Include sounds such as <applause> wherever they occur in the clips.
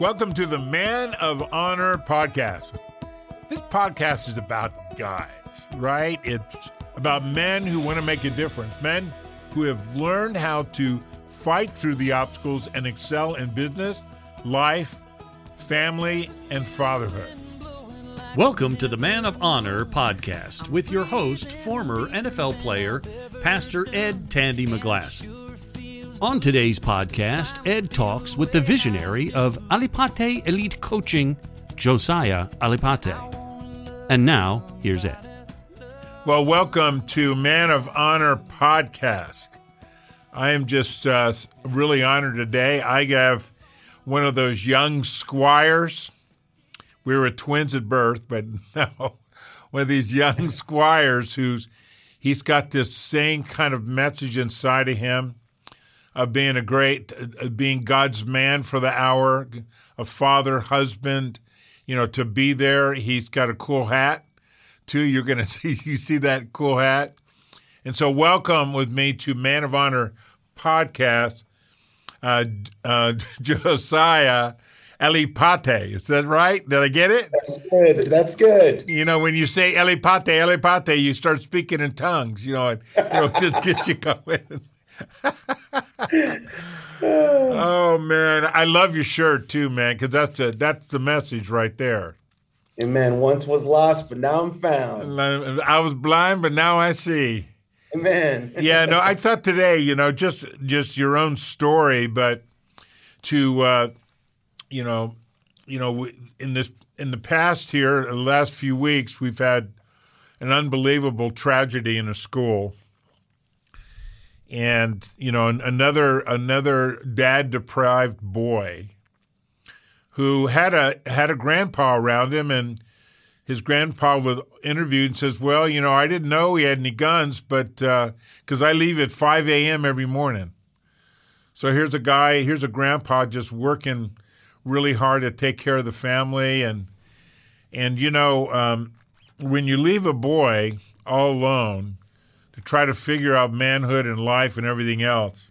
Welcome to the Man of Honor podcast. This podcast is about guys, right? It's about men who want to make a difference, men who have learned how to fight through the obstacles and excel in business, life, family, and fatherhood. Welcome to the Man of Honor podcast with your host, former NFL player, Pastor Ed Tandy McGlasson. On today's podcast, Ed talks with the visionary of Alipate Elite Coaching, Josiah Alipate. And now, here's Ed. Well, welcome to Man of Honor podcast. I am just uh, really honored today. I have one of those young squires. We were twins at birth, but <laughs> now one of these young squires who's he's got this same kind of message inside of him of being a great, uh, being God's man for the hour, a father, husband, you know, to be there. He's got a cool hat too. You're going <laughs> to see, you see that cool hat. And so, welcome with me to Man of Honor podcast, uh, uh, <laughs> Josiah Alipate. Is that right? Did I get it? That's good. That's good. You know, when you say Alipate, Alipate, you start speaking in tongues, you know, and, you know, <laughs> just get you going. Oh man, I love your shirt too, man, because that's a, that's the message right there. Amen. Once was lost, but now I'm found. I was blind, but now I see. Amen. yeah, no, I thought today, you know, just just your own story, but to uh, you know, you know, in this in the past here, the last few weeks, we've had an unbelievable tragedy in a school and you know another another dad deprived boy who had a had a grandpa around him and his grandpa was interviewed and says well you know i didn't know he had any guns but because uh, i leave at 5 a.m every morning so here's a guy here's a grandpa just working really hard to take care of the family. And and you know um, when you leave a boy all alone try to figure out manhood and life and everything else.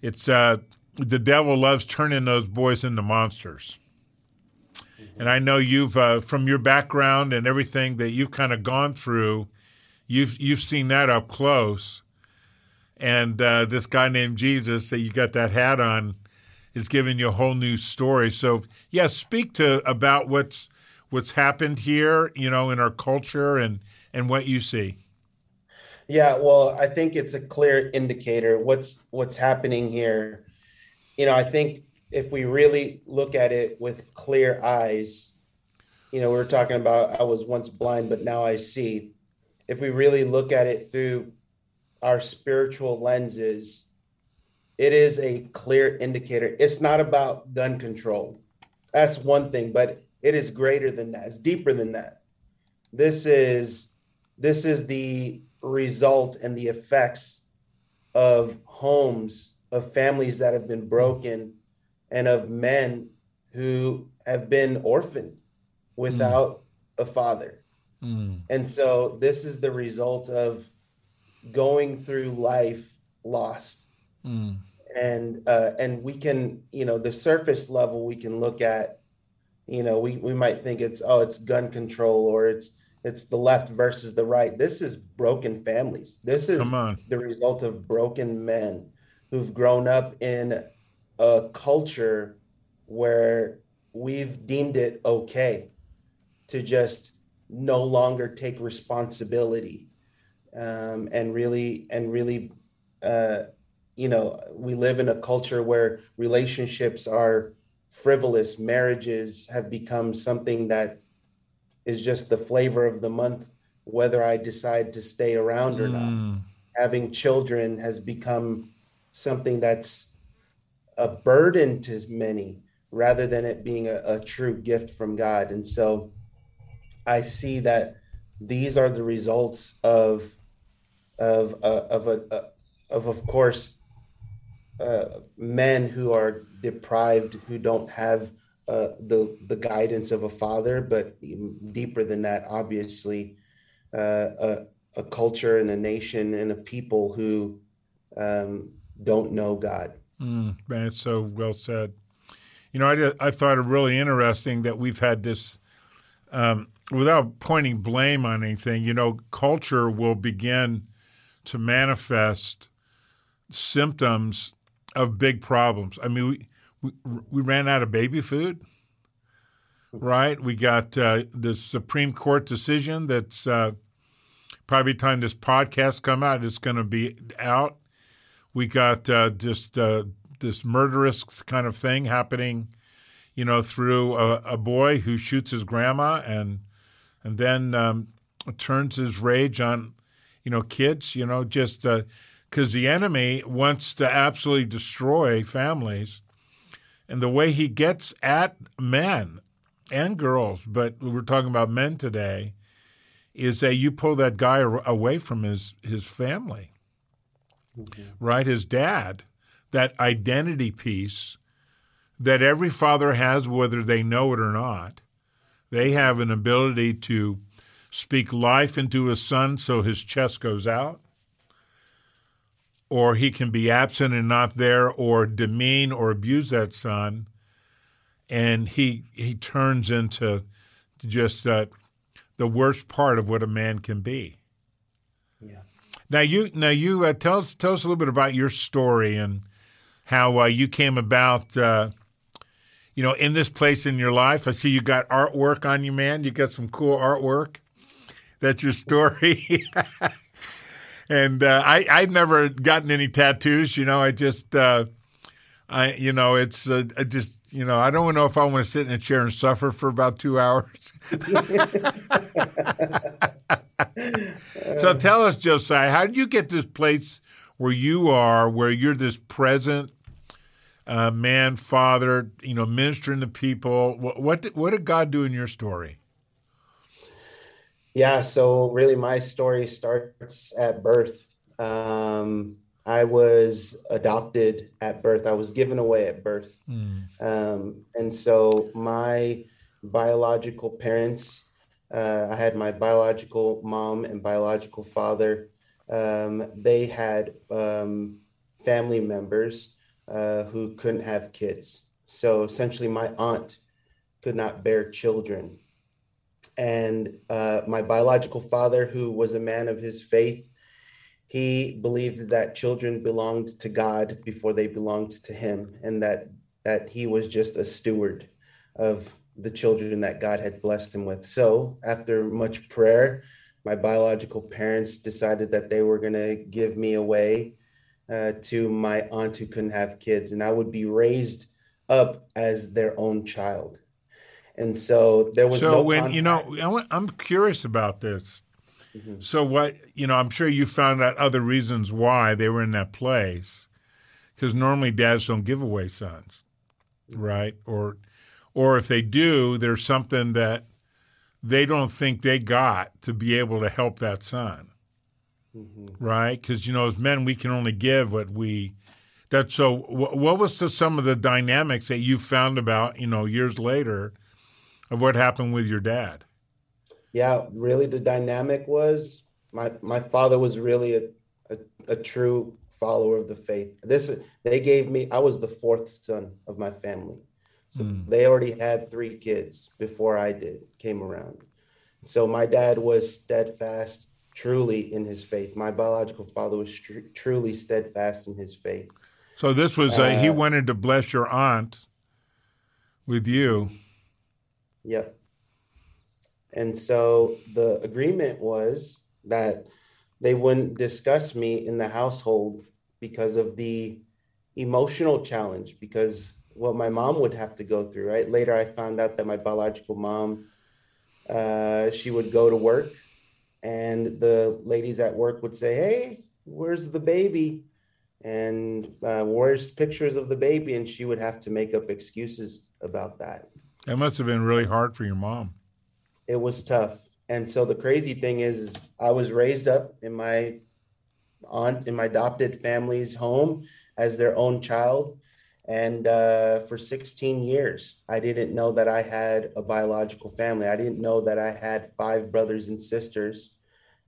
It's uh, the devil loves turning those boys into monsters. And I know you've, uh, from your background and everything that you've kind of gone through, you've you've seen that up close. And uh, this guy named Jesus that you got that hat on is giving you a whole new story. So, yeah, speak to about what's what's happened here, you know, in our culture and and what you see. Yeah, well, I think it's a clear indicator what's what's happening here. You know, I think if we really look at it with clear eyes, you know, we were talking about I was once blind, but now I see. If we really look at it through our spiritual lenses, it is a clear indicator. It's not about gun control. That's one thing, but it is greater than that. It's deeper than that. This is this is the result and the effects of homes, of families that have been broken, and of men who have been orphaned without mm. a father. Mm. And so this is the result of going through life lost. Mm. And uh, and we can, you know, the surface level we can look at, you know, we, we might think it's oh, it's gun control or it's it's the left versus the right. This is broken families. This is the result of broken men who've grown up in a culture where we've deemed it okay to just no longer take responsibility um, and really and really uh, you know we live in a culture where relationships are frivolous marriages have become something that is just the flavor of the month, whether I decide to stay around or mm. not. Having children has become something that's a burden to many rather than it being a, a true gift from God. And so I see that these are the results of of uh, of a uh, of of course uh, men who are deprived who don't have uh, the the guidance of a father, but deeper than that, obviously, uh, a, a, culture and a nation and a people who um, don't know God. Mm, man, it's so well said. You know, I, I thought it really interesting that we've had this, um, without pointing blame on anything, you know, culture will begin to manifest symptoms of big problems. I mean, we, we, we ran out of baby food, right? We got uh, the Supreme Court decision that's uh, probably time this podcast come out, it's going to be out. We got uh, just uh, this murderous kind of thing happening, you know, through a, a boy who shoots his grandma and and then um, turns his rage on, you know, kids. You know, just because uh, the enemy wants to absolutely destroy families, and the way he gets at men and girls, but we're talking about men today, is that you pull that guy away from his his family mm-hmm. right? His dad, that identity piece that every father has, whether they know it or not. They have an ability to speak life into his son so his chest goes out, or he can be absent and not there, or demean or abuse that son, and he he turns into just uh, the worst part of what a man can be. Yeah. Now you now you uh, tell us tell us a little bit about your story and how uh, you came about. Uh, you know, in this place in your life, I see you got artwork on you, man. You got some cool artwork. That's your story. <laughs> and uh, I I've never gotten any tattoos. You know, I just uh, I you know it's uh, I just you know, I don't know if I want to sit in a chair and suffer for about two hours. <laughs> so tell us, Josiah, how did you get this place where you are, where you're this present uh, man, father, you know, ministering to people? What, what did, what did God do in your story? Yeah, so really, my story starts at birth. Um, I was adopted at birth. I was given away at birth. Mm. Um, and so my biological parents, uh, I had my biological mom and biological father. Um, they had um, family members uh, who couldn't have kids. So essentially, my aunt could not bear children. And uh, my biological father, who was a man of his faith, he believed that children belonged to God before they belonged to him, and that that he was just a steward of the children that God had blessed him with. So, after much prayer, my biological parents decided that they were going to give me away uh, to my aunt who couldn't have kids, and I would be raised up as their own child. And so there was so no when contact. you know I'm curious about this Mm-hmm. So what you know, I'm sure you found out other reasons why they were in that place, because normally dads don't give away sons, right? Or, or if they do, there's something that they don't think they got to be able to help that son, mm-hmm. right? Because you know, as men, we can only give what we. That so. What was the, some of the dynamics that you found about you know years later of what happened with your dad? yeah, really the dynamic was my my father was really a, a, a true follower of the faith. This they gave me I was the fourth son of my family. So mm. they already had three kids before I did came around. So my dad was steadfast truly in his faith. My biological father was tr- truly steadfast in his faith. So this was uh, he wanted to bless your aunt with you. Yep. And so the agreement was that they wouldn't discuss me in the household because of the emotional challenge, because what my mom would have to go through, right? Later, I found out that my biological mom, uh, she would go to work and the ladies at work would say, Hey, where's the baby? And uh, where's pictures of the baby? And she would have to make up excuses about that. That must have been really hard for your mom it was tough. And so the crazy thing is, is I was raised up in my aunt in my adopted family's home as their own child. And uh, for 16 years, I didn't know that I had a biological family. I didn't know that I had five brothers and sisters.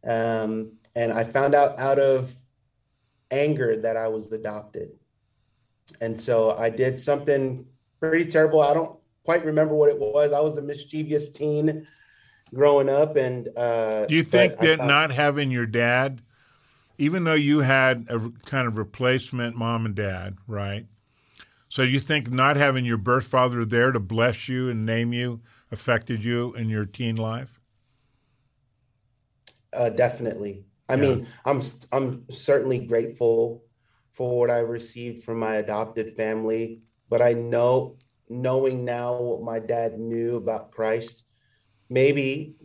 Um, and I found out out of anger that I was adopted. And so I did something pretty terrible. I don't quite remember what it was. I was a mischievous teen growing up, and uh, do you think that thought, not having your dad, even though you had a kind of replacement mom and dad, right? So you think not having your birth father there to bless you and name you affected you in your teen life? Uh, definitely. I yeah. mean, I'm I'm certainly grateful for what I received from my adopted family, but I know knowing now what my dad knew about Christ, maybe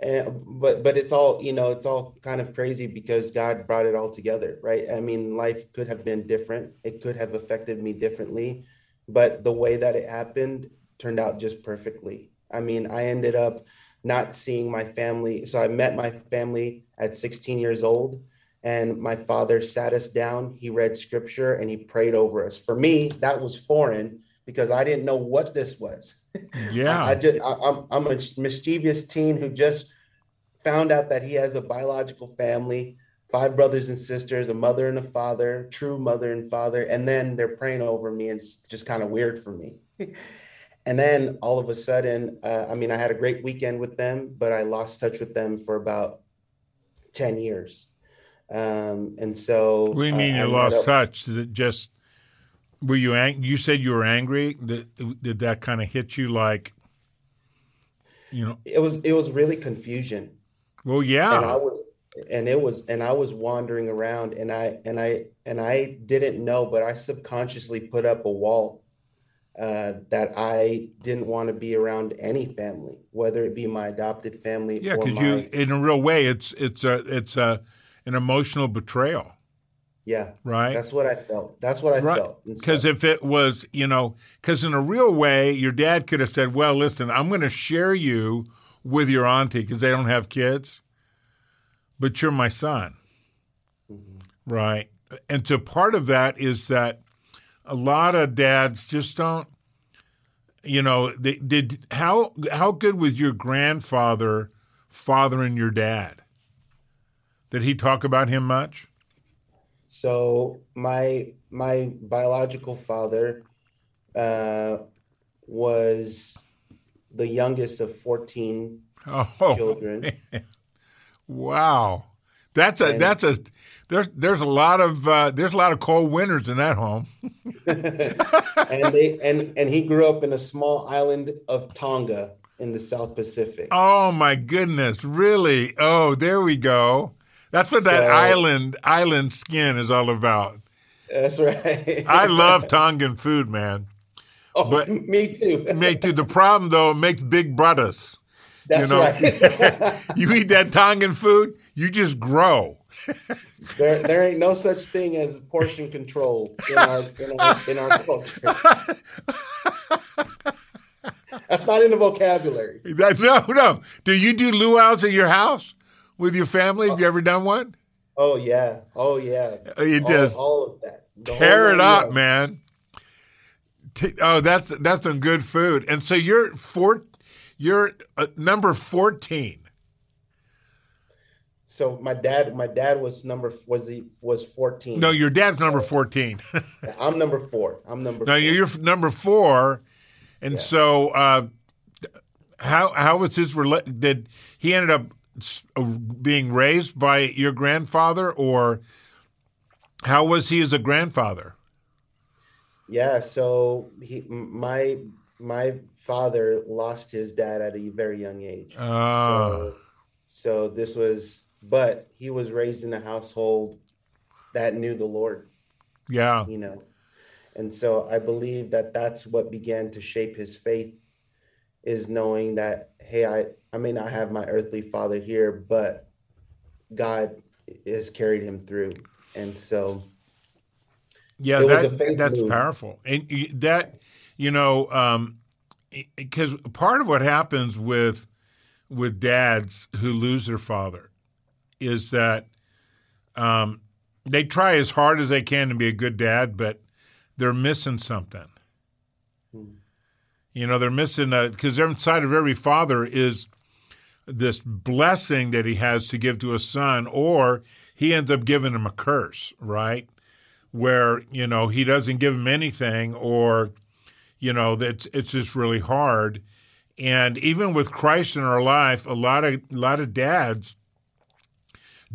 uh, but but it's all you know it's all kind of crazy because god brought it all together right? I mean life could have been different. It could have affected me differently but the way that it happened turned out just perfectly. I mean i ended up not seeing my family. So i met my family at 16 years old and my father sat us down. He read scripture and he prayed over us. For me that was foreign because I didn't know what this was. <laughs> Yeah, I, I just I, I'm I'm a mischievous teen who just found out that he has a biological family, five brothers and sisters, a mother and a father, true mother and father, and then they're praying over me, and it's just kind of weird for me. <laughs> and then all of a sudden, uh, I mean, I had a great weekend with them, but I lost touch with them for about ten years. Um, and so, what do you mean you lost touch? Did it just were you ang- You said you were angry. Did, did that kind of hit you like, you know? It was. It was really confusion. Well, yeah. And I was, and it was, and I was wandering around, and I, and I, and I didn't know, but I subconsciously put up a wall uh, that I didn't want to be around any family, whether it be my adopted family. Yeah, because you, in a real way, it's it's a it's a an emotional betrayal. Yeah. Right. That's what I felt. That's what I right. felt. Because if it was, you know, because in a real way, your dad could have said, well, listen, I'm going to share you with your auntie because they don't have kids, but you're my son. Mm-hmm. Right. And so part of that is that a lot of dads just don't, you know, they did how how good was your grandfather fathering your dad? Did he talk about him much? So my my biological father uh, was the youngest of fourteen oh, <laughs> children. Man. Wow, that's a and, that's a there's there's a lot of uh, there's a lot of cold winters in that home. <laughs> <laughs> and they and and he grew up in a small island of Tonga in the South Pacific. Oh my goodness, really? Oh, there we go. That's what so, that island island skin is all about. That's right. I love <laughs> Tongan food, man. Oh, but <laughs> me too. me too. The problem though, it makes big brothers. That's you know? right. <laughs> you eat that Tongan food, you just grow. there, there ain't no such thing as portion control in our in our, in our culture. That's not in the vocabulary. That, no, no. Do you do luau's at your house? With your family? Have you ever done one? Oh yeah, oh yeah. You just all, all of that. The tear it up, man. Oh, that's that's some good food. And so you're four, you're uh, number fourteen. So my dad, my dad was number was he was fourteen. No, your dad's number fourteen. <laughs> I'm number four. I'm number. No, four. you're number four, and yeah. so uh, how how was his did he ended up Uh, being raised by your grandfather, or how was he as a grandfather? Yeah, so he, my my father lost his dad at a very young age. Oh. So, so this was, but he was raised in a household that knew the Lord. Yeah, you know, and so I believe that that's what began to shape his faith, is knowing that hey, I I may not have my earthly father here, but God has carried him through. And so yeah, that, that's move. powerful. And that, you know, because um, part of what happens with with dads who lose their father is that um, they try as hard as they can to be a good dad, but they're missing something. Hmm. You know, they're missing because inside of every father is this blessing that he has to give to his son, or he ends up giving him a curse, right? Where, you know, he doesn't give him anything, or you know, that it's just really hard. And even with Christ in our life, a lot of a lot of dads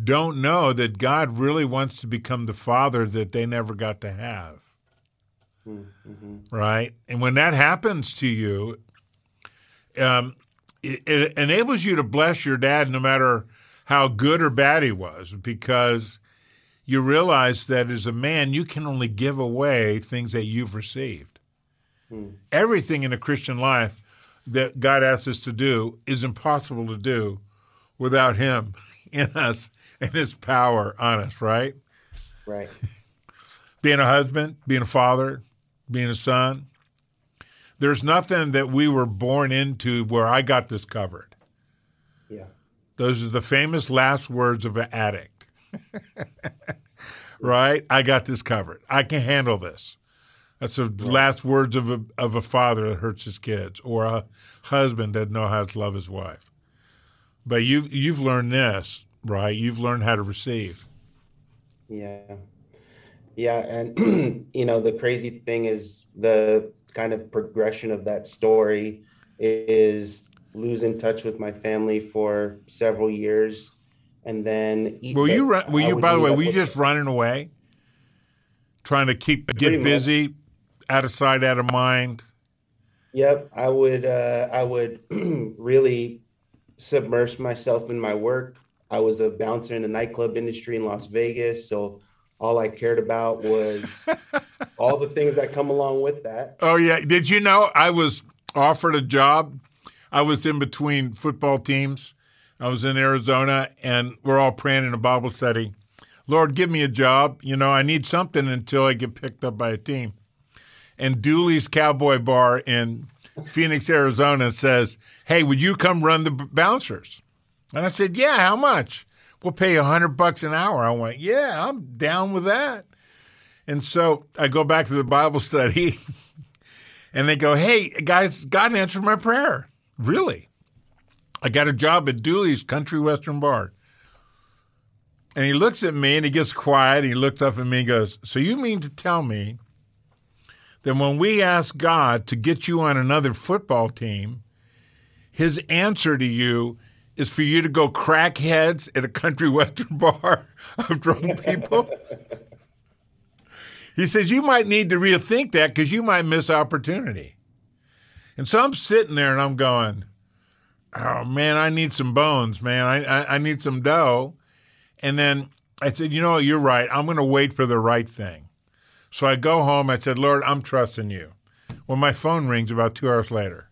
don't know that God really wants to become the father that they never got to have. Mm-hmm. Right? And when that happens to you, um, it, it enables you to bless your dad no matter how good or bad he was because you realize that as a man, you can only give away things that you've received. Hmm. Everything in a Christian life that God asks us to do is impossible to do without Him <laughs> in us and His power on us, right? Right. <laughs> being a husband, being a father, being a son. There's nothing that we were born into where I got this covered. Yeah. Those are the famous last words of an addict. <laughs> right? I got this covered. I can handle this. That's the right. last words of a, of a father that hurts his kids or a husband that knows how to love his wife. But you've, you've learned this, right? You've learned how to receive. Yeah. Yeah. And, <clears throat> you know, the crazy thing is the kind of progression of that story is losing touch with my family for several years. And then eat were you run, were you by the way were you just running away? Trying to keep get busy much. out of sight out of mind? Yep i would uh, i would <clears throat> really submerge myself in my work. I was a bouncer in the nightclub industry in las vegas so all i cared about was <laughs> all the things that come along with that oh yeah did you know i was offered a job i was in between football teams I was in Arizona, and we're all praying in a Bible study. Lord, give me a job. You know, I need something until I get picked up by a team. And Dooley's Cowboy Bar in Phoenix, Arizona says, Hey, would you come run the bouncers? And I said, Yeah, how much? We'll pay you a hundred bucks an hour. I went, Yeah, I'm down with that. And so I go back to the Bible study <laughs> and they go, Hey, guys, God answered my prayer. Really? I got a job at Dooley's Country Western Bar. And he looks at me and he gets quiet. He looks up at me and goes, So you mean to tell me that when we ask God to get you on another football team, his answer to you is for you to go crack heads at a country <laughs> western bar of drunk people? <laughs> he says, You might need to rethink that because you might miss opportunity. And so I'm sitting there and I'm going, oh man, I need some bones, man. I, I, I need some dough. And then I said, you know, you're right. I'm going to wait for the right thing. So I go home. I said, Lord, I'm trusting you. Well, my phone rings about two hours later.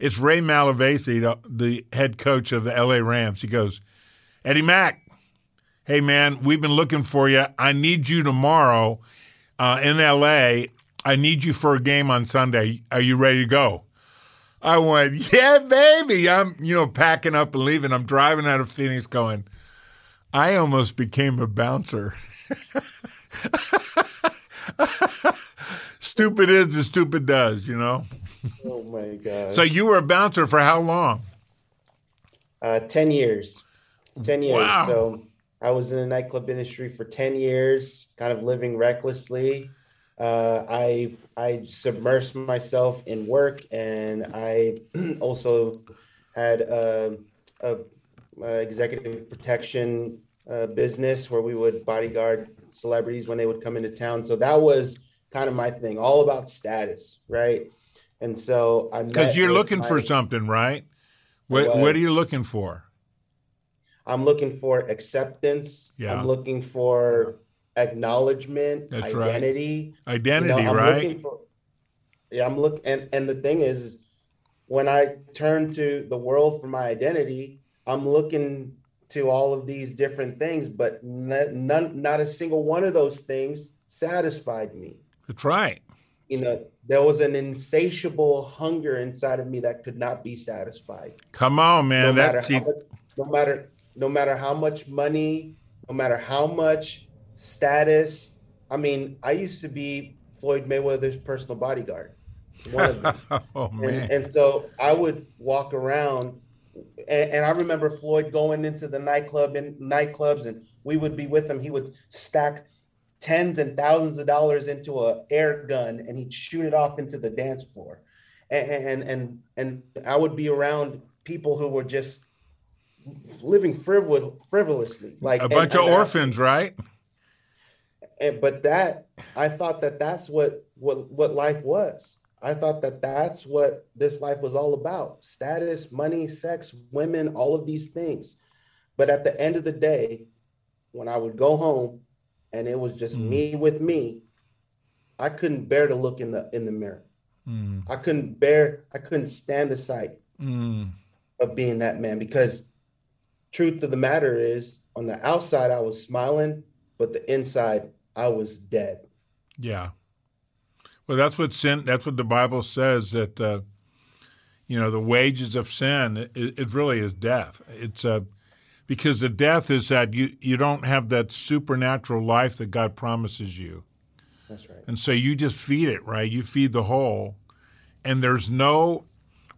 It's Ray Malavasi, the, the head coach of the LA Rams. He goes, Eddie Mack, hey man, we've been looking for you. I need you tomorrow uh, in LA. I need you for a game on Sunday. Are you ready to go? I went, yeah, baby. I'm, you know, packing up and leaving. I'm driving out of Phoenix going, I almost became a bouncer. <laughs> stupid is as stupid does, you know? Oh, my God. So you were a bouncer for how long? Uh, 10 years. 10 years. Wow. So I was in the nightclub industry for 10 years, kind of living recklessly. Uh, I I submersed myself in work, and I <clears throat> also had a, a, a executive protection uh, business where we would bodyguard celebrities when they would come into town. So that was kind of my thing, all about status, right? And so I because you're looking my, for something, right? What What are you looking for? I'm looking for acceptance. Yeah. I'm looking for acknowledgement, That's identity. Right. Identity, you know, right? For, yeah, I'm looking, and and the thing is, when I turn to the world for my identity, I'm looking to all of these different things, but none, not a single one of those things satisfied me. That's right. You know, there was an insatiable hunger inside of me that could not be satisfied. Come on, man. No matter, much, no matter no matter how much money, no matter how much status. I mean, I used to be Floyd Mayweather's personal bodyguard. One of them. <laughs> oh, man. And, and, so I would walk around and, and, I remember Floyd going into the nightclub and nightclubs and we would be with him. He would stack tens and thousands of dollars into a air gun and he'd shoot it off into the dance floor. And and and, and I would be around people who were just living frivol- frivolously like a bunch and, of and orphans, right? and but that I thought that that's what what what life was. I thought that that's what this life was all about: status, money, sex, women, all of these things. But at the end of the day, when I would go home and it was just Mm. me with me, I couldn't bear to look in the in the mirror. Mm, I couldn't bear. I couldn't stand the sight mm, of being that man because truth of the matter is on the outside I was smiling, but the inside I was dead. yeah. Well, that's what sin. That's what the Bible says that uh, you know the wages of sin. It, it really is death. It's uh, because the death is that you you don't have that supernatural life that God promises you. That's right. And so you just feed it, right? You feed the hole, and there's no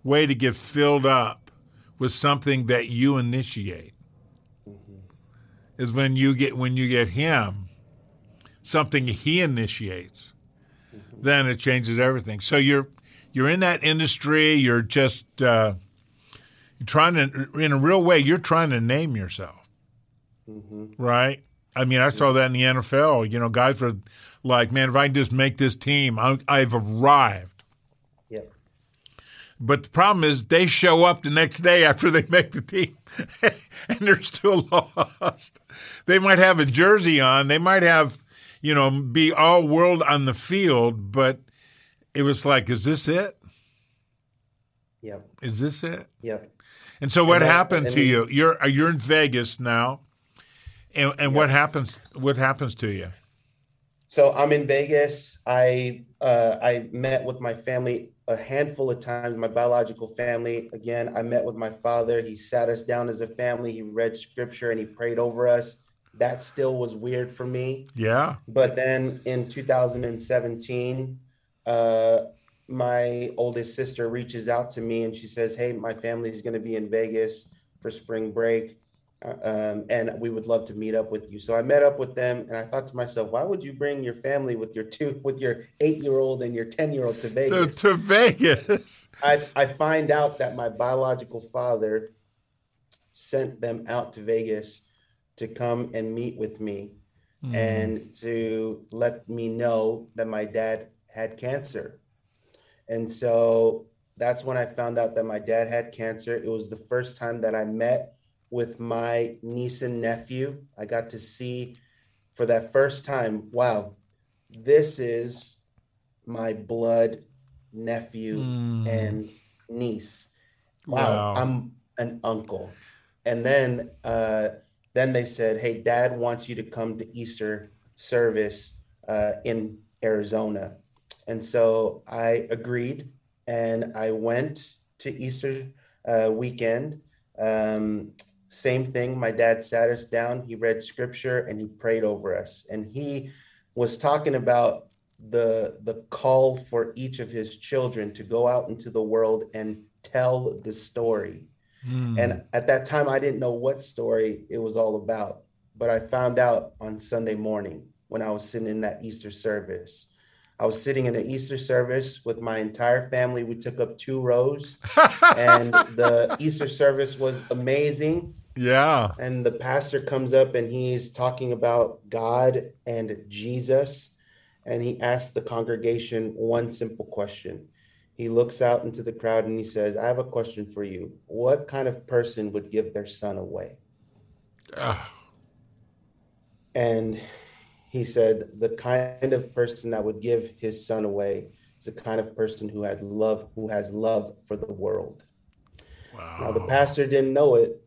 way to get filled up with something that you initiate. Is when you get when you get him, something he initiates, then it changes everything. So you're you're in that industry. You're just uh, trying to, in a real way, you're trying to name yourself, mm-hmm. right? I mean, I saw that in the NFL. You know, guys were like, "Man, if I can just make this team, I'm, I've arrived." Yep. But the problem is, they show up the next day after they make the team, <laughs> and they're still <laughs> lost. They might have a jersey on, they might have, you know, be all world on the field, but it was like, is this it? Yep. Is this it? Yep. And so, what that- happened and to you? You're uh, you're in Vegas now, and, and what happens? What happens to you? So I'm in Vegas. I uh, I met with my family a handful of times. My biological family. Again, I met with my father. He sat us down as a family. He read scripture and he prayed over us. That still was weird for me. Yeah, But then in 2017, uh, my oldest sister reaches out to me and she says, Hey, my family is going to be in Vegas for spring break. uh, Um, and we would love to meet up with you. So I met up with them and I thought to myself, why would you bring your family with your two, with your eight year old and your 10 year old to Vegas? to Vegas. <laughs> I, I find out that my biological father sent them out to Vegas to come and meet with me and to let me know that my dad had cancer. And so that's when I found out that my dad had cancer. It was the first time that I met with my niece and nephew. I got to see for that first time, wow, this is my blood nephew Mm. and niece. Wow, Wow. I'm an uncle. And then uh, then they said, "Hey, Dad wants you to come to Easter service uh, in Arizona." And so I agreed, and I went to Easter uh, weekend. Um, same thing. My dad sat us down. He read scripture and he prayed over us. And he was talking about the the call for each of his children to go out into the world and tell the story. Mm. And at that time, I didn't know what story it was all about, but I found out on Sunday morning when I was sitting in that Easter service. I was sitting in an Easter service with my entire family. We took up two rows, <laughs> and the Easter service was amazing. yeah. And the pastor comes up and he's talking about God and Jesus. And he asks the congregation one simple question. He looks out into the crowd and he says, I have a question for you. What kind of person would give their son away? Ah, And he said, the kind of person that would give his son away is the kind of person who had love, who has love for the world. wow. Now, the pastor didn't know it.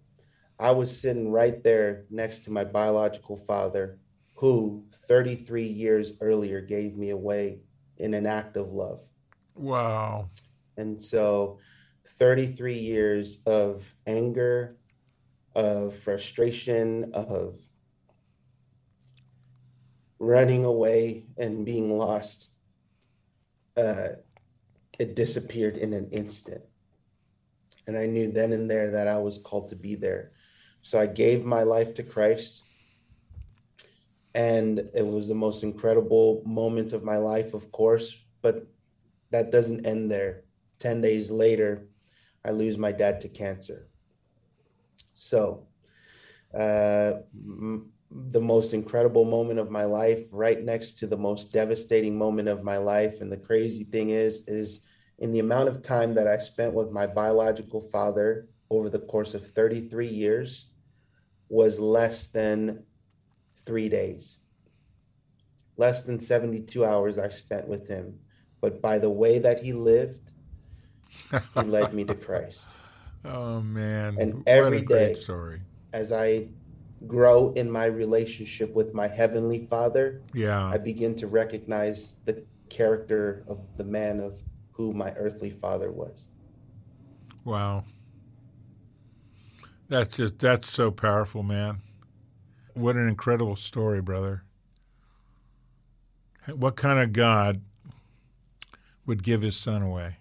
I was sitting right there next to my biological father, who 33 years earlier gave me away in an act of love. Wow. And so, 33 years of anger, of frustration, of running away and being lost, uh, it disappeared in an instant. And I knew then and there that I was called to be there. So I gave my life to Christ. and it was the most incredible moment of my life, of course. But that doesn't end there. 10 days later, I lose my dad to cancer. So, uh, the most incredible moment of my life, right next to the most devastating moment of my life. And the crazy thing is, is in the amount of time that I spent with my biological father over the course of 33 years was less than three days. Less than 72 hours I spent with him. But by the way that he lived, he led me to Christ. <laughs> Oh man! And every what a great story. As I grow in my relationship with my heavenly Father, Yeah, I begin to recognize the character of the man of who my earthly father was. wow. That's just that's so powerful, man. What an incredible story, brother. What kind of God would give his son away?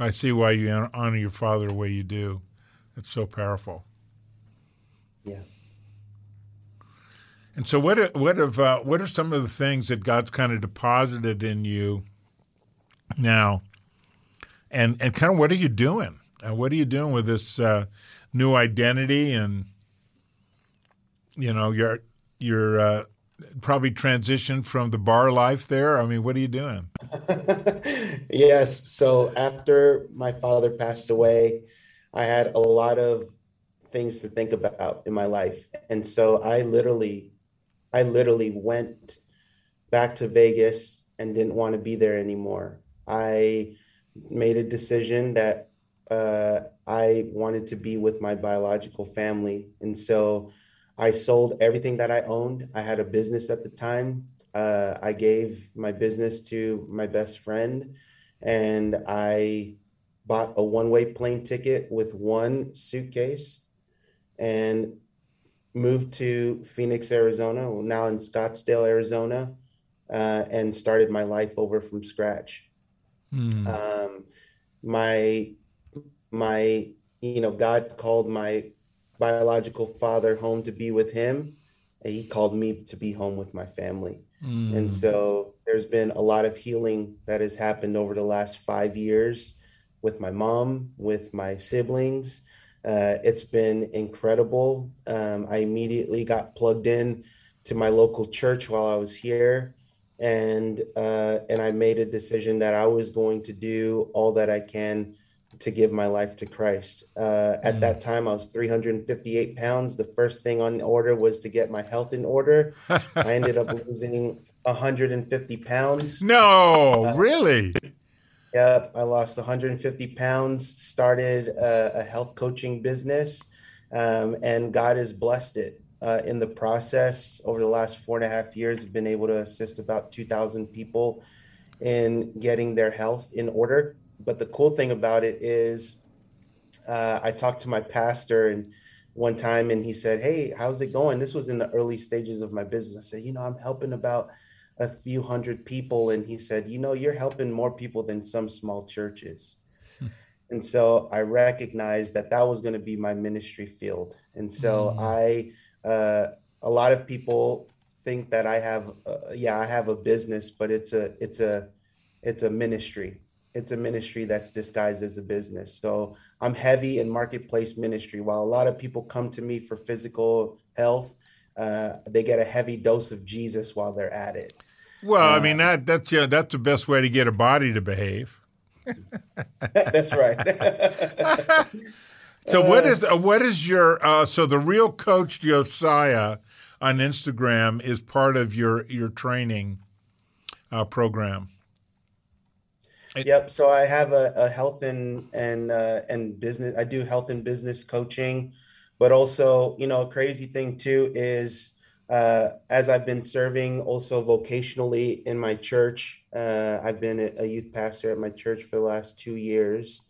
I see why you honor your father the way you do. It's so powerful. Yeah. And so, what are- what have uh, what are some of the things that God's kind of deposited in you now, and and kind of what are you doing? And what are you doing with this uh, new identity? And you know, you're you're uh, probably transitioned from the bar life there. I mean, what are you doing? <laughs> yes. So after my father passed away, I had a lot of things to think about in my life. And so I literally, I literally went back to Vegas and didn't want to be there anymore. I made a decision that uh, I wanted to be with my biological family. And so I sold everything that I owned. I had a business at the time. Uh, I gave my business to my best friend and I bought a one way plane ticket with one suitcase and moved to Phoenix, Arizona, well, now in Scottsdale, Arizona, uh, and started my life over from scratch. Hmm. Um, my my you know God called my biological father home to be with him, and he called me to be home with my family. Hmm. And so there's been a lot of healing that has happened over the last five years with my mom, with my siblings. Uh, it's been incredible. Um, I immediately got plugged in to my local church while I was here, and uh, and I made a decision that I was going to do all that I can to give my life to Christ. Uh, at Mm. that time, I was 358 pounds. The first thing on order was to get my health in order. <laughs> I ended up losing 150 pounds. no, really? Yep, I lost 150 pounds, started a, a health coaching business, um, and God has blessed it. Uh, in the process, over the last four and a half years, I've been able to assist about 2,000 people in getting their health in order. But the cool thing about it is, uh, I talked to my pastor and one time, and he said, "Hey, how's it going?" This was in the early stages of my business. I said, "You know, I'm helping about." A few hundred people and he said you know you're helping more people than some small churches. And so i recognized that that was going to be my ministry field. And so i uh, a lot of people think that i have uh, yeah i have a business but it's a it's a it's a ministry. It's a ministry that's disguised as a business. So i'm heavy in marketplace ministry. While a lot of people come to me for physical health uh, they get a heavy dose of jesus while they're at it Well, I mean that that's yeah, that's the best way to get a body to behave. <laughs> That's right. <laughs> So what is uh, what is your uh, so the real coach Josiah on Instagram is part of your your training uh, program. yep. So I have a, a health and and uh, and business. I do health and business coaching, but also, you know, a crazy thing too is uh, as I've been serving also vocationally in my church. Uh, I've been a, youth pastor at my church for the last two years.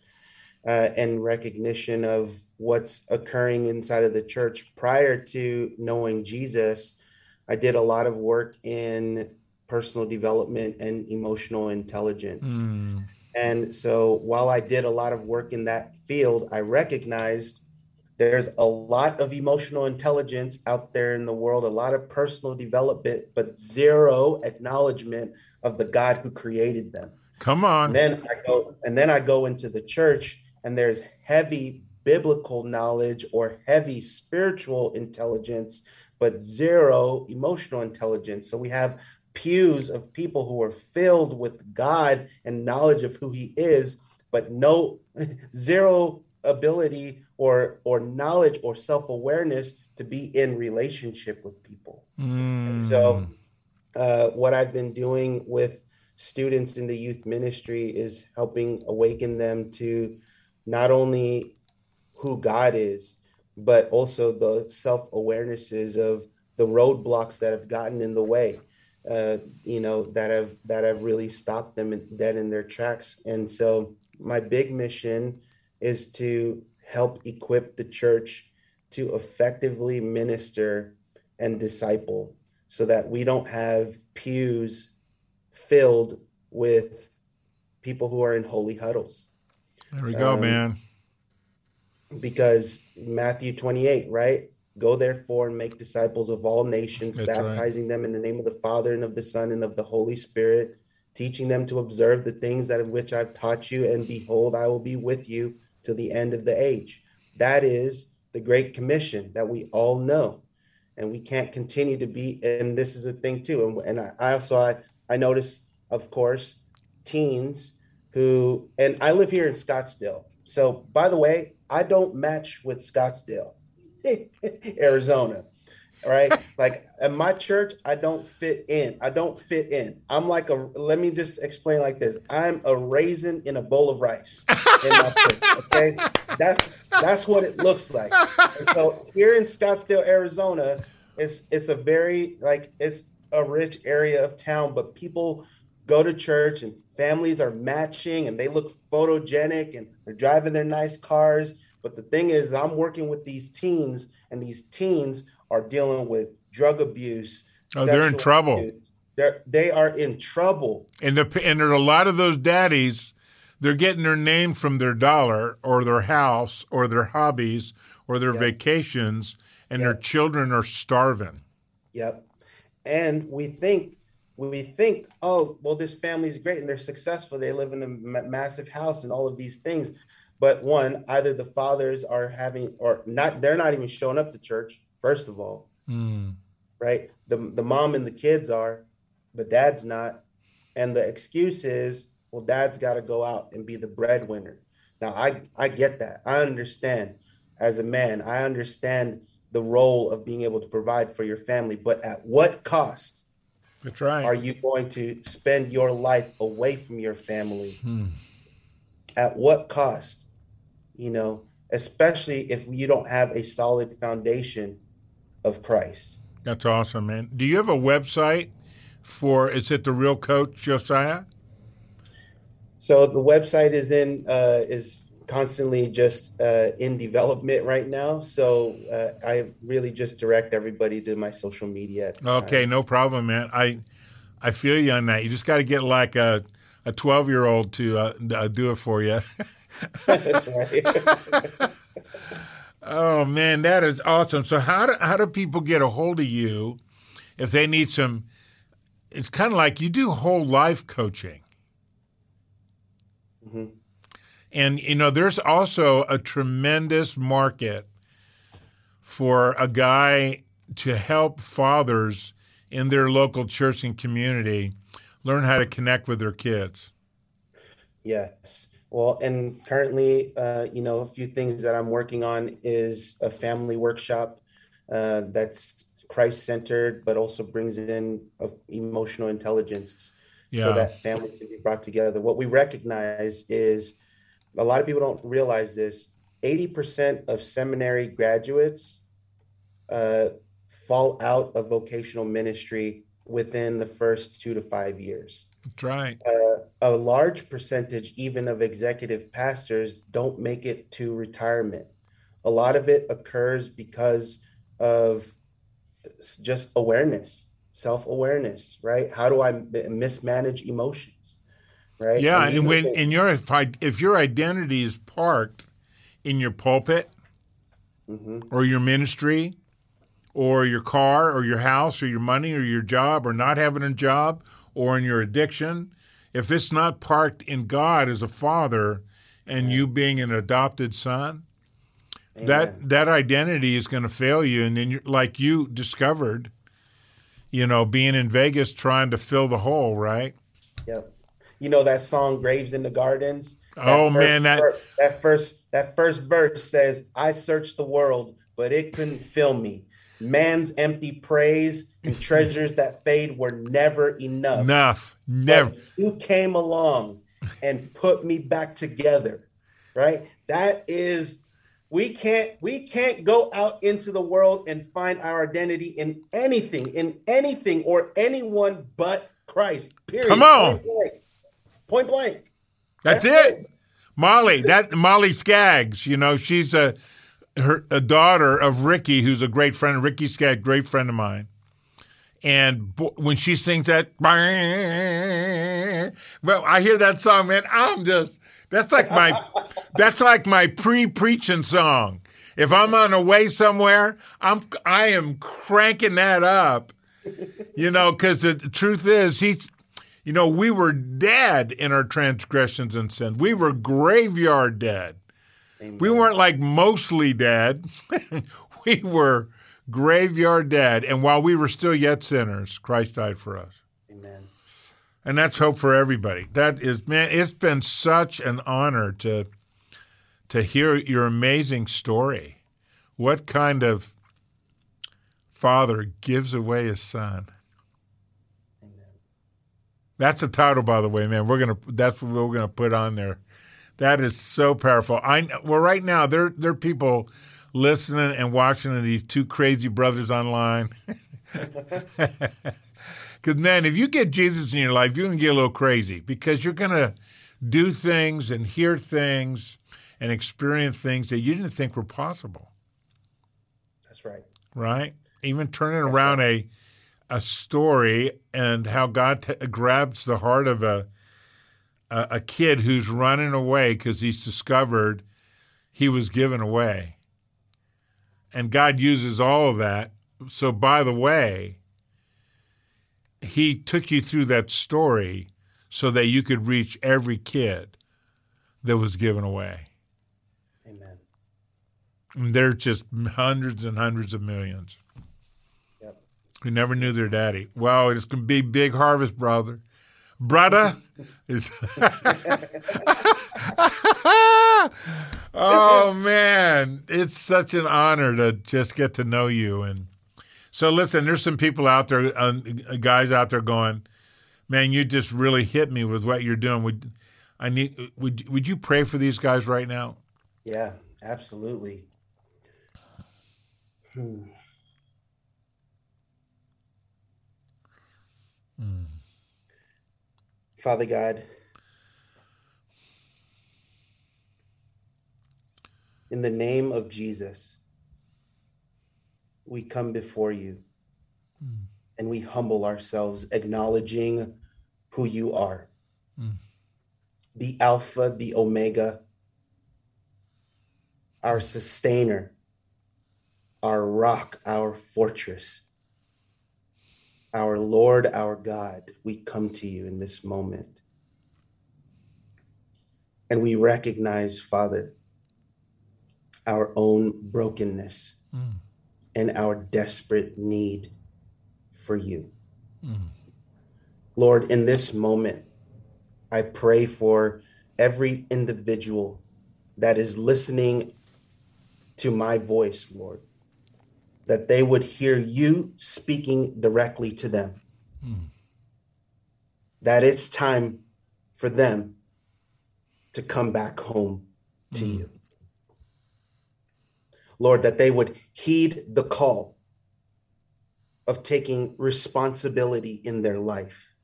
Uh, and recognition of what's occurring inside of the church prior to knowing Jesus, I did a lot of work in personal development and emotional intelligence. And so while I did a lot of work in that field, I recognized there's a lot of emotional intelligence out there in the world, a lot of personal development, but zero acknowledgement of the God who created them. Come on. And then I go and then I go into the church and there's heavy biblical knowledge or heavy spiritual intelligence, but zero emotional intelligence. So we have pews of people who are filled with God and knowledge of who he is, but no <laughs> zero ability or or knowledge or self-awareness to be in relationship with people. Mm. So uh, what I've been doing with students in the youth ministry is helping awaken them to not only who God is, but also the self awarenesses of the roadblocks that have gotten in the way, uh, you know, that have that have really stopped them dead in their tracks. And so, my big mission is to help equip the church to effectively minister and disciple, so that we don't have pews filled with people who are in holy huddles. There we go, Um, man. because Matthew 28, right? Go therefore and make disciples of all nations, That's right. baptizing them in the name of the Father and of the Son and of the Holy Spirit, teaching them to observe the things that of which I've taught you, and behold, I will be with you to the end of the age. That is the Great Commission that we all know. And we can't continue to be, and this is a thing too. And, and I, also I, I notice, of course, teens who and I live here in Scottsdale. So by the way, I don't match with Scottsdale, <laughs> Arizona. Right. like at my church, I don't fit in. I don't fit in. I'm like a let me just explain like this. I'm a raisin in a bowl of rice church. Okay. That's that's what it looks like. And so here in Scottsdale, Arizona, it's it's a very like it's a rich area of town, but people go to church and families are matching and they look photogenic and they're driving their nice cars. But the thing is, I'm working with these teens, and these teens are dealing with drug abuse. Oh, they're in trouble. abuse. They're they are in trouble. And the and there are a lot of those daddies. They're getting their name from their dollar or their house or their hobbies or their Yeah. vacations, and their children are starving. Yep. And we think we think, oh, well, this family's great and they're successful. They live in a massive house and all of these things. But one, either the fathers are having, or not, they're not even showing up to church. First of all, Mm. right? The the mom and the kids are, but dad's not. And the excuse is, well, dad's got to go out and be the breadwinner. Now, I I get that. I understand. As a man, I understand the role of being able to provide for your family, but at what cost That's right. are you going to spend your life away from your family? Hmm. At what cost? You know, especially if you don't have a solid foundation of Christ. That's awesome, man. Do you have a website for? Is it the Real Coach Josiah? So the website is in uh, is constantly just uh, in development right now. So uh, I really just direct everybody to my social media. Okay, time. no problem, man. I I feel you on that. You just got to get like a a twelve year old to uh, uh, do it for you. <laughs> <laughs> <laughs> Oh man, that is awesome. So how do how do people get a hold of you if they need some? It's kind of like you do whole life coaching. Mhm. And you know, there's also a tremendous market for a guy to help fathers in their local church and community learn how to connect with their kids. Yes. Well, and currently, uh, you know, a few things that I'm working on is a family workshop uh, that's Christ centered, but also brings in uh, emotional intelligence Yeah. so that families can be brought together. What we recognize is a lot of people don't realize this 80% of seminary graduates uh, fall out of vocational ministry within the first two to five years That's right. uh, a large percentage even of executive pastors don't make it to retirement a lot of it occurs because of just awareness self-awareness right how do i mismanage emotions right Yeah, these and when and your if, I, if your identity is parked in your pulpit, mm-hmm. or your ministry or your car or your house or your money or your job or not having a job or in your addiction, if it's not parked in God as a father and you being an adopted son, Amen. that that identity is going to fail you. And then, like you discovered, you know, being in Vegas trying to fill the hole, right? Yep. You know that song "Graves Into Gardens." That oh man, that that first that first verse says, "I searched the world, but it couldn't fill me." Man's empty praise and <laughs> treasures that fade were never enough. Enough. Never. But you came along and put me back together. Right? That is we can't we can't go out into the world and find our identity in anything, in anything or anyone but Christ. Period. Come on. Point blank. Point blank. That's, That's it. it. Molly, that Molly Skaggs, you know, she's a her a daughter of Ricky, who's a great friend. Ricky Skaggs, great friend of mine. And when she sings that, well, I hear that song, man. I'm just that's like my <laughs> that's like my pre-preaching song. If I'm on the way somewhere, I'm I am cranking that up. You know, because the truth is, he's you know, we were dead in our transgressions and sin. We were graveyard dead. Amen. We weren't like mostly dead. <laughs> we were graveyard dead. And while we were still yet sinners, Christ died for us. Amen. And that's hope for everybody. That is, man, it's been such an honor to to hear your amazing story. What kind of father gives away his son? That's the title, by the way, man. We're gonna. That's what we're gonna put on there. That is so powerful. I well, right now there there are people listening and watching to these two crazy brothers online. <laughs> Because man, if you get Jesus in your life, you're gonna get a little crazy because you're gonna do things and hear things and experience things that you didn't think were possible. That's right. Right. Even turning That's around right. a a story and how God t- grabs the heart of a, a, a kid who's running away because he's discovered he was given away, and God uses all of that. So, by the way, He took you through that story so that you could reach every kid that was given away. Amen. And there's just hundreds and hundreds of millions who never knew their daddy. Wow, it's going to be big harvest, brother. Brother is. <laughs> oh man, it's such an honor to just get to know you. And so, listen, there's some people out there, uh, guys out there, going, "Man, you just really hit me with what you're doing." Would I need? Would Would you pray for these guys right now? Yeah, absolutely. Hmm. Mm. Father God, in the name of Jesus, we come before you mm. and we humble ourselves, acknowledging who you are mm. the Alpha, the Omega, our sustainer, our rock, our fortress our Lord, our God, we come to you in this moment. And we recognize, Father, our own brokenness mm. and our desperate need for you. Mm. Lord, in this moment, I pray for every individual that is listening to my voice, Lord that they would hear you speaking directly to them. Mm. That it's time for them to come back home to mm. you. Lord, that they would heed the call of taking responsibility in their life,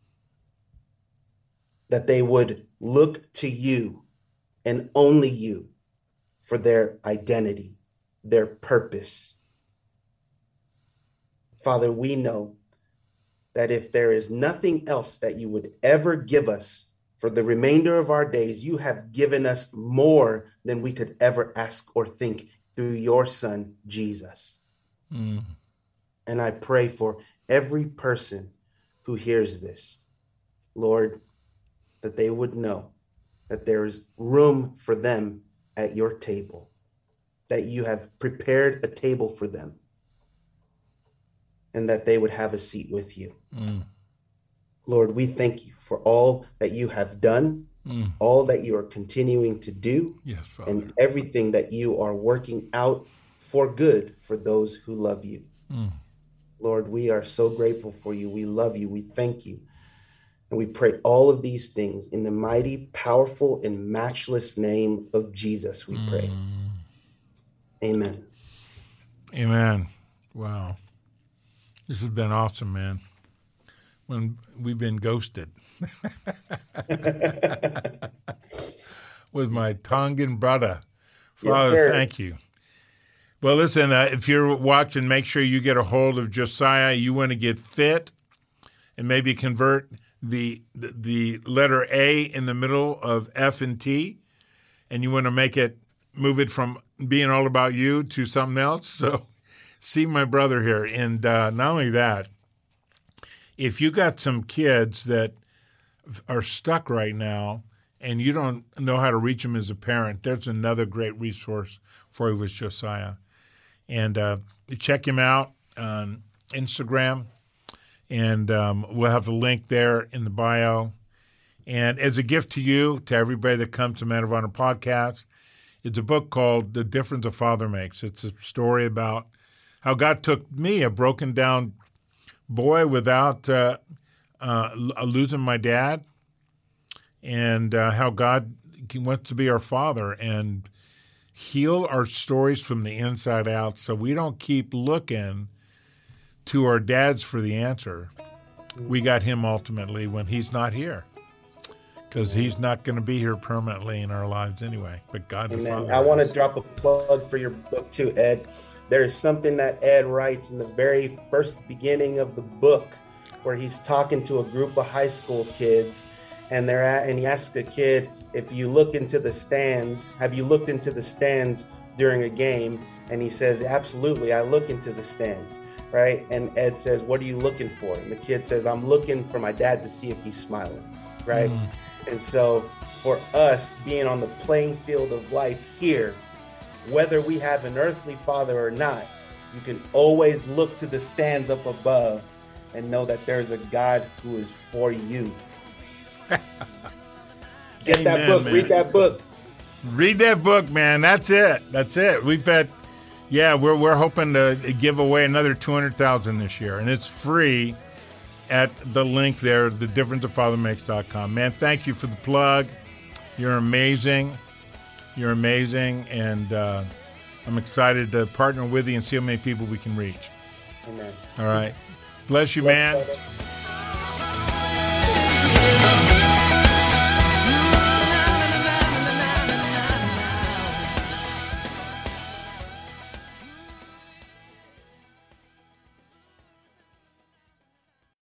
that they would look to you and only you for their identity, their purpose, Father, we know that if there is nothing else that you would ever give us for the remainder of our days, you have given us more than we could ever ask or think through your son, Jesus. Mm. And I pray for every person who hears this, Lord, that they would know that there is room for them at your table, that you have prepared a table for them, and that they would have a seat with you. Mm. Lord, we thank you for all that you have done, mm. all that you are continuing to do, yes, and everything that you are working out for good for those who love you. Mm. Lord, we are so grateful for you. We love you. We thank you. And we pray all of these things in the mighty, powerful, and matchless name of Jesus, we pray. Mm. Amen. Amen. Wow. This has been awesome, man. When we've been ghosted <laughs> with my Tongan brother. Father, yes, thank you. Well, listen, uh, if you're watching, make sure you get a hold of Josiah. You want to get fit and maybe convert the, the letter A in the middle of F and T, and you want to make it move it from being all about you to something else. <laughs> So, see my brother here, and uh, not only that, if you got some kids that are stuck right now and you don't know how to reach them as a parent, there's another great resource for you with Josiah. And uh, check him out on Instagram and um, we'll have a link there in the bio. And as a gift to you, to everybody that comes to Man of Honor podcast, it's a book called The Difference a Father Makes. It's a story about how God took me, a broken down boy without uh, uh, losing my dad, and uh, how God wants to be our father and heal our stories from the inside out so we don't keep looking to our dads for the answer. We got him ultimately when he's not here because he's not going to be here permanently in our lives anyway. But God, Amen. I want to drop a plug for your book too, Ed. There is something that Ed writes in the very first beginning of the book where he's talking to a group of high school kids, and they're at, and he asks a kid, "If you look into the stands, have you looked into the stands during a game?" And he says, "Absolutely, I look into the stands." right? And Ed says, What are you looking for? And the kid says, I'm looking for my dad to see if he's smiling, right? Mm. And so for us being on the playing field of life here, whether we have an earthly father or not, you can always look to the stands up above and know that there's a God who is for you. <laughs> Get Amen, that book, man. read that book. Read that book, man. That's it. That's it. We've had yeah, we're we're hoping to give away another two hundred thousand this year, and it's free at the link there, the difference of fathermakes.com. Man, thank you for the plug. You're amazing. You're amazing, and uh, I'm excited to partner with you and see how many people we can reach. Amen. All right. Bless you, man.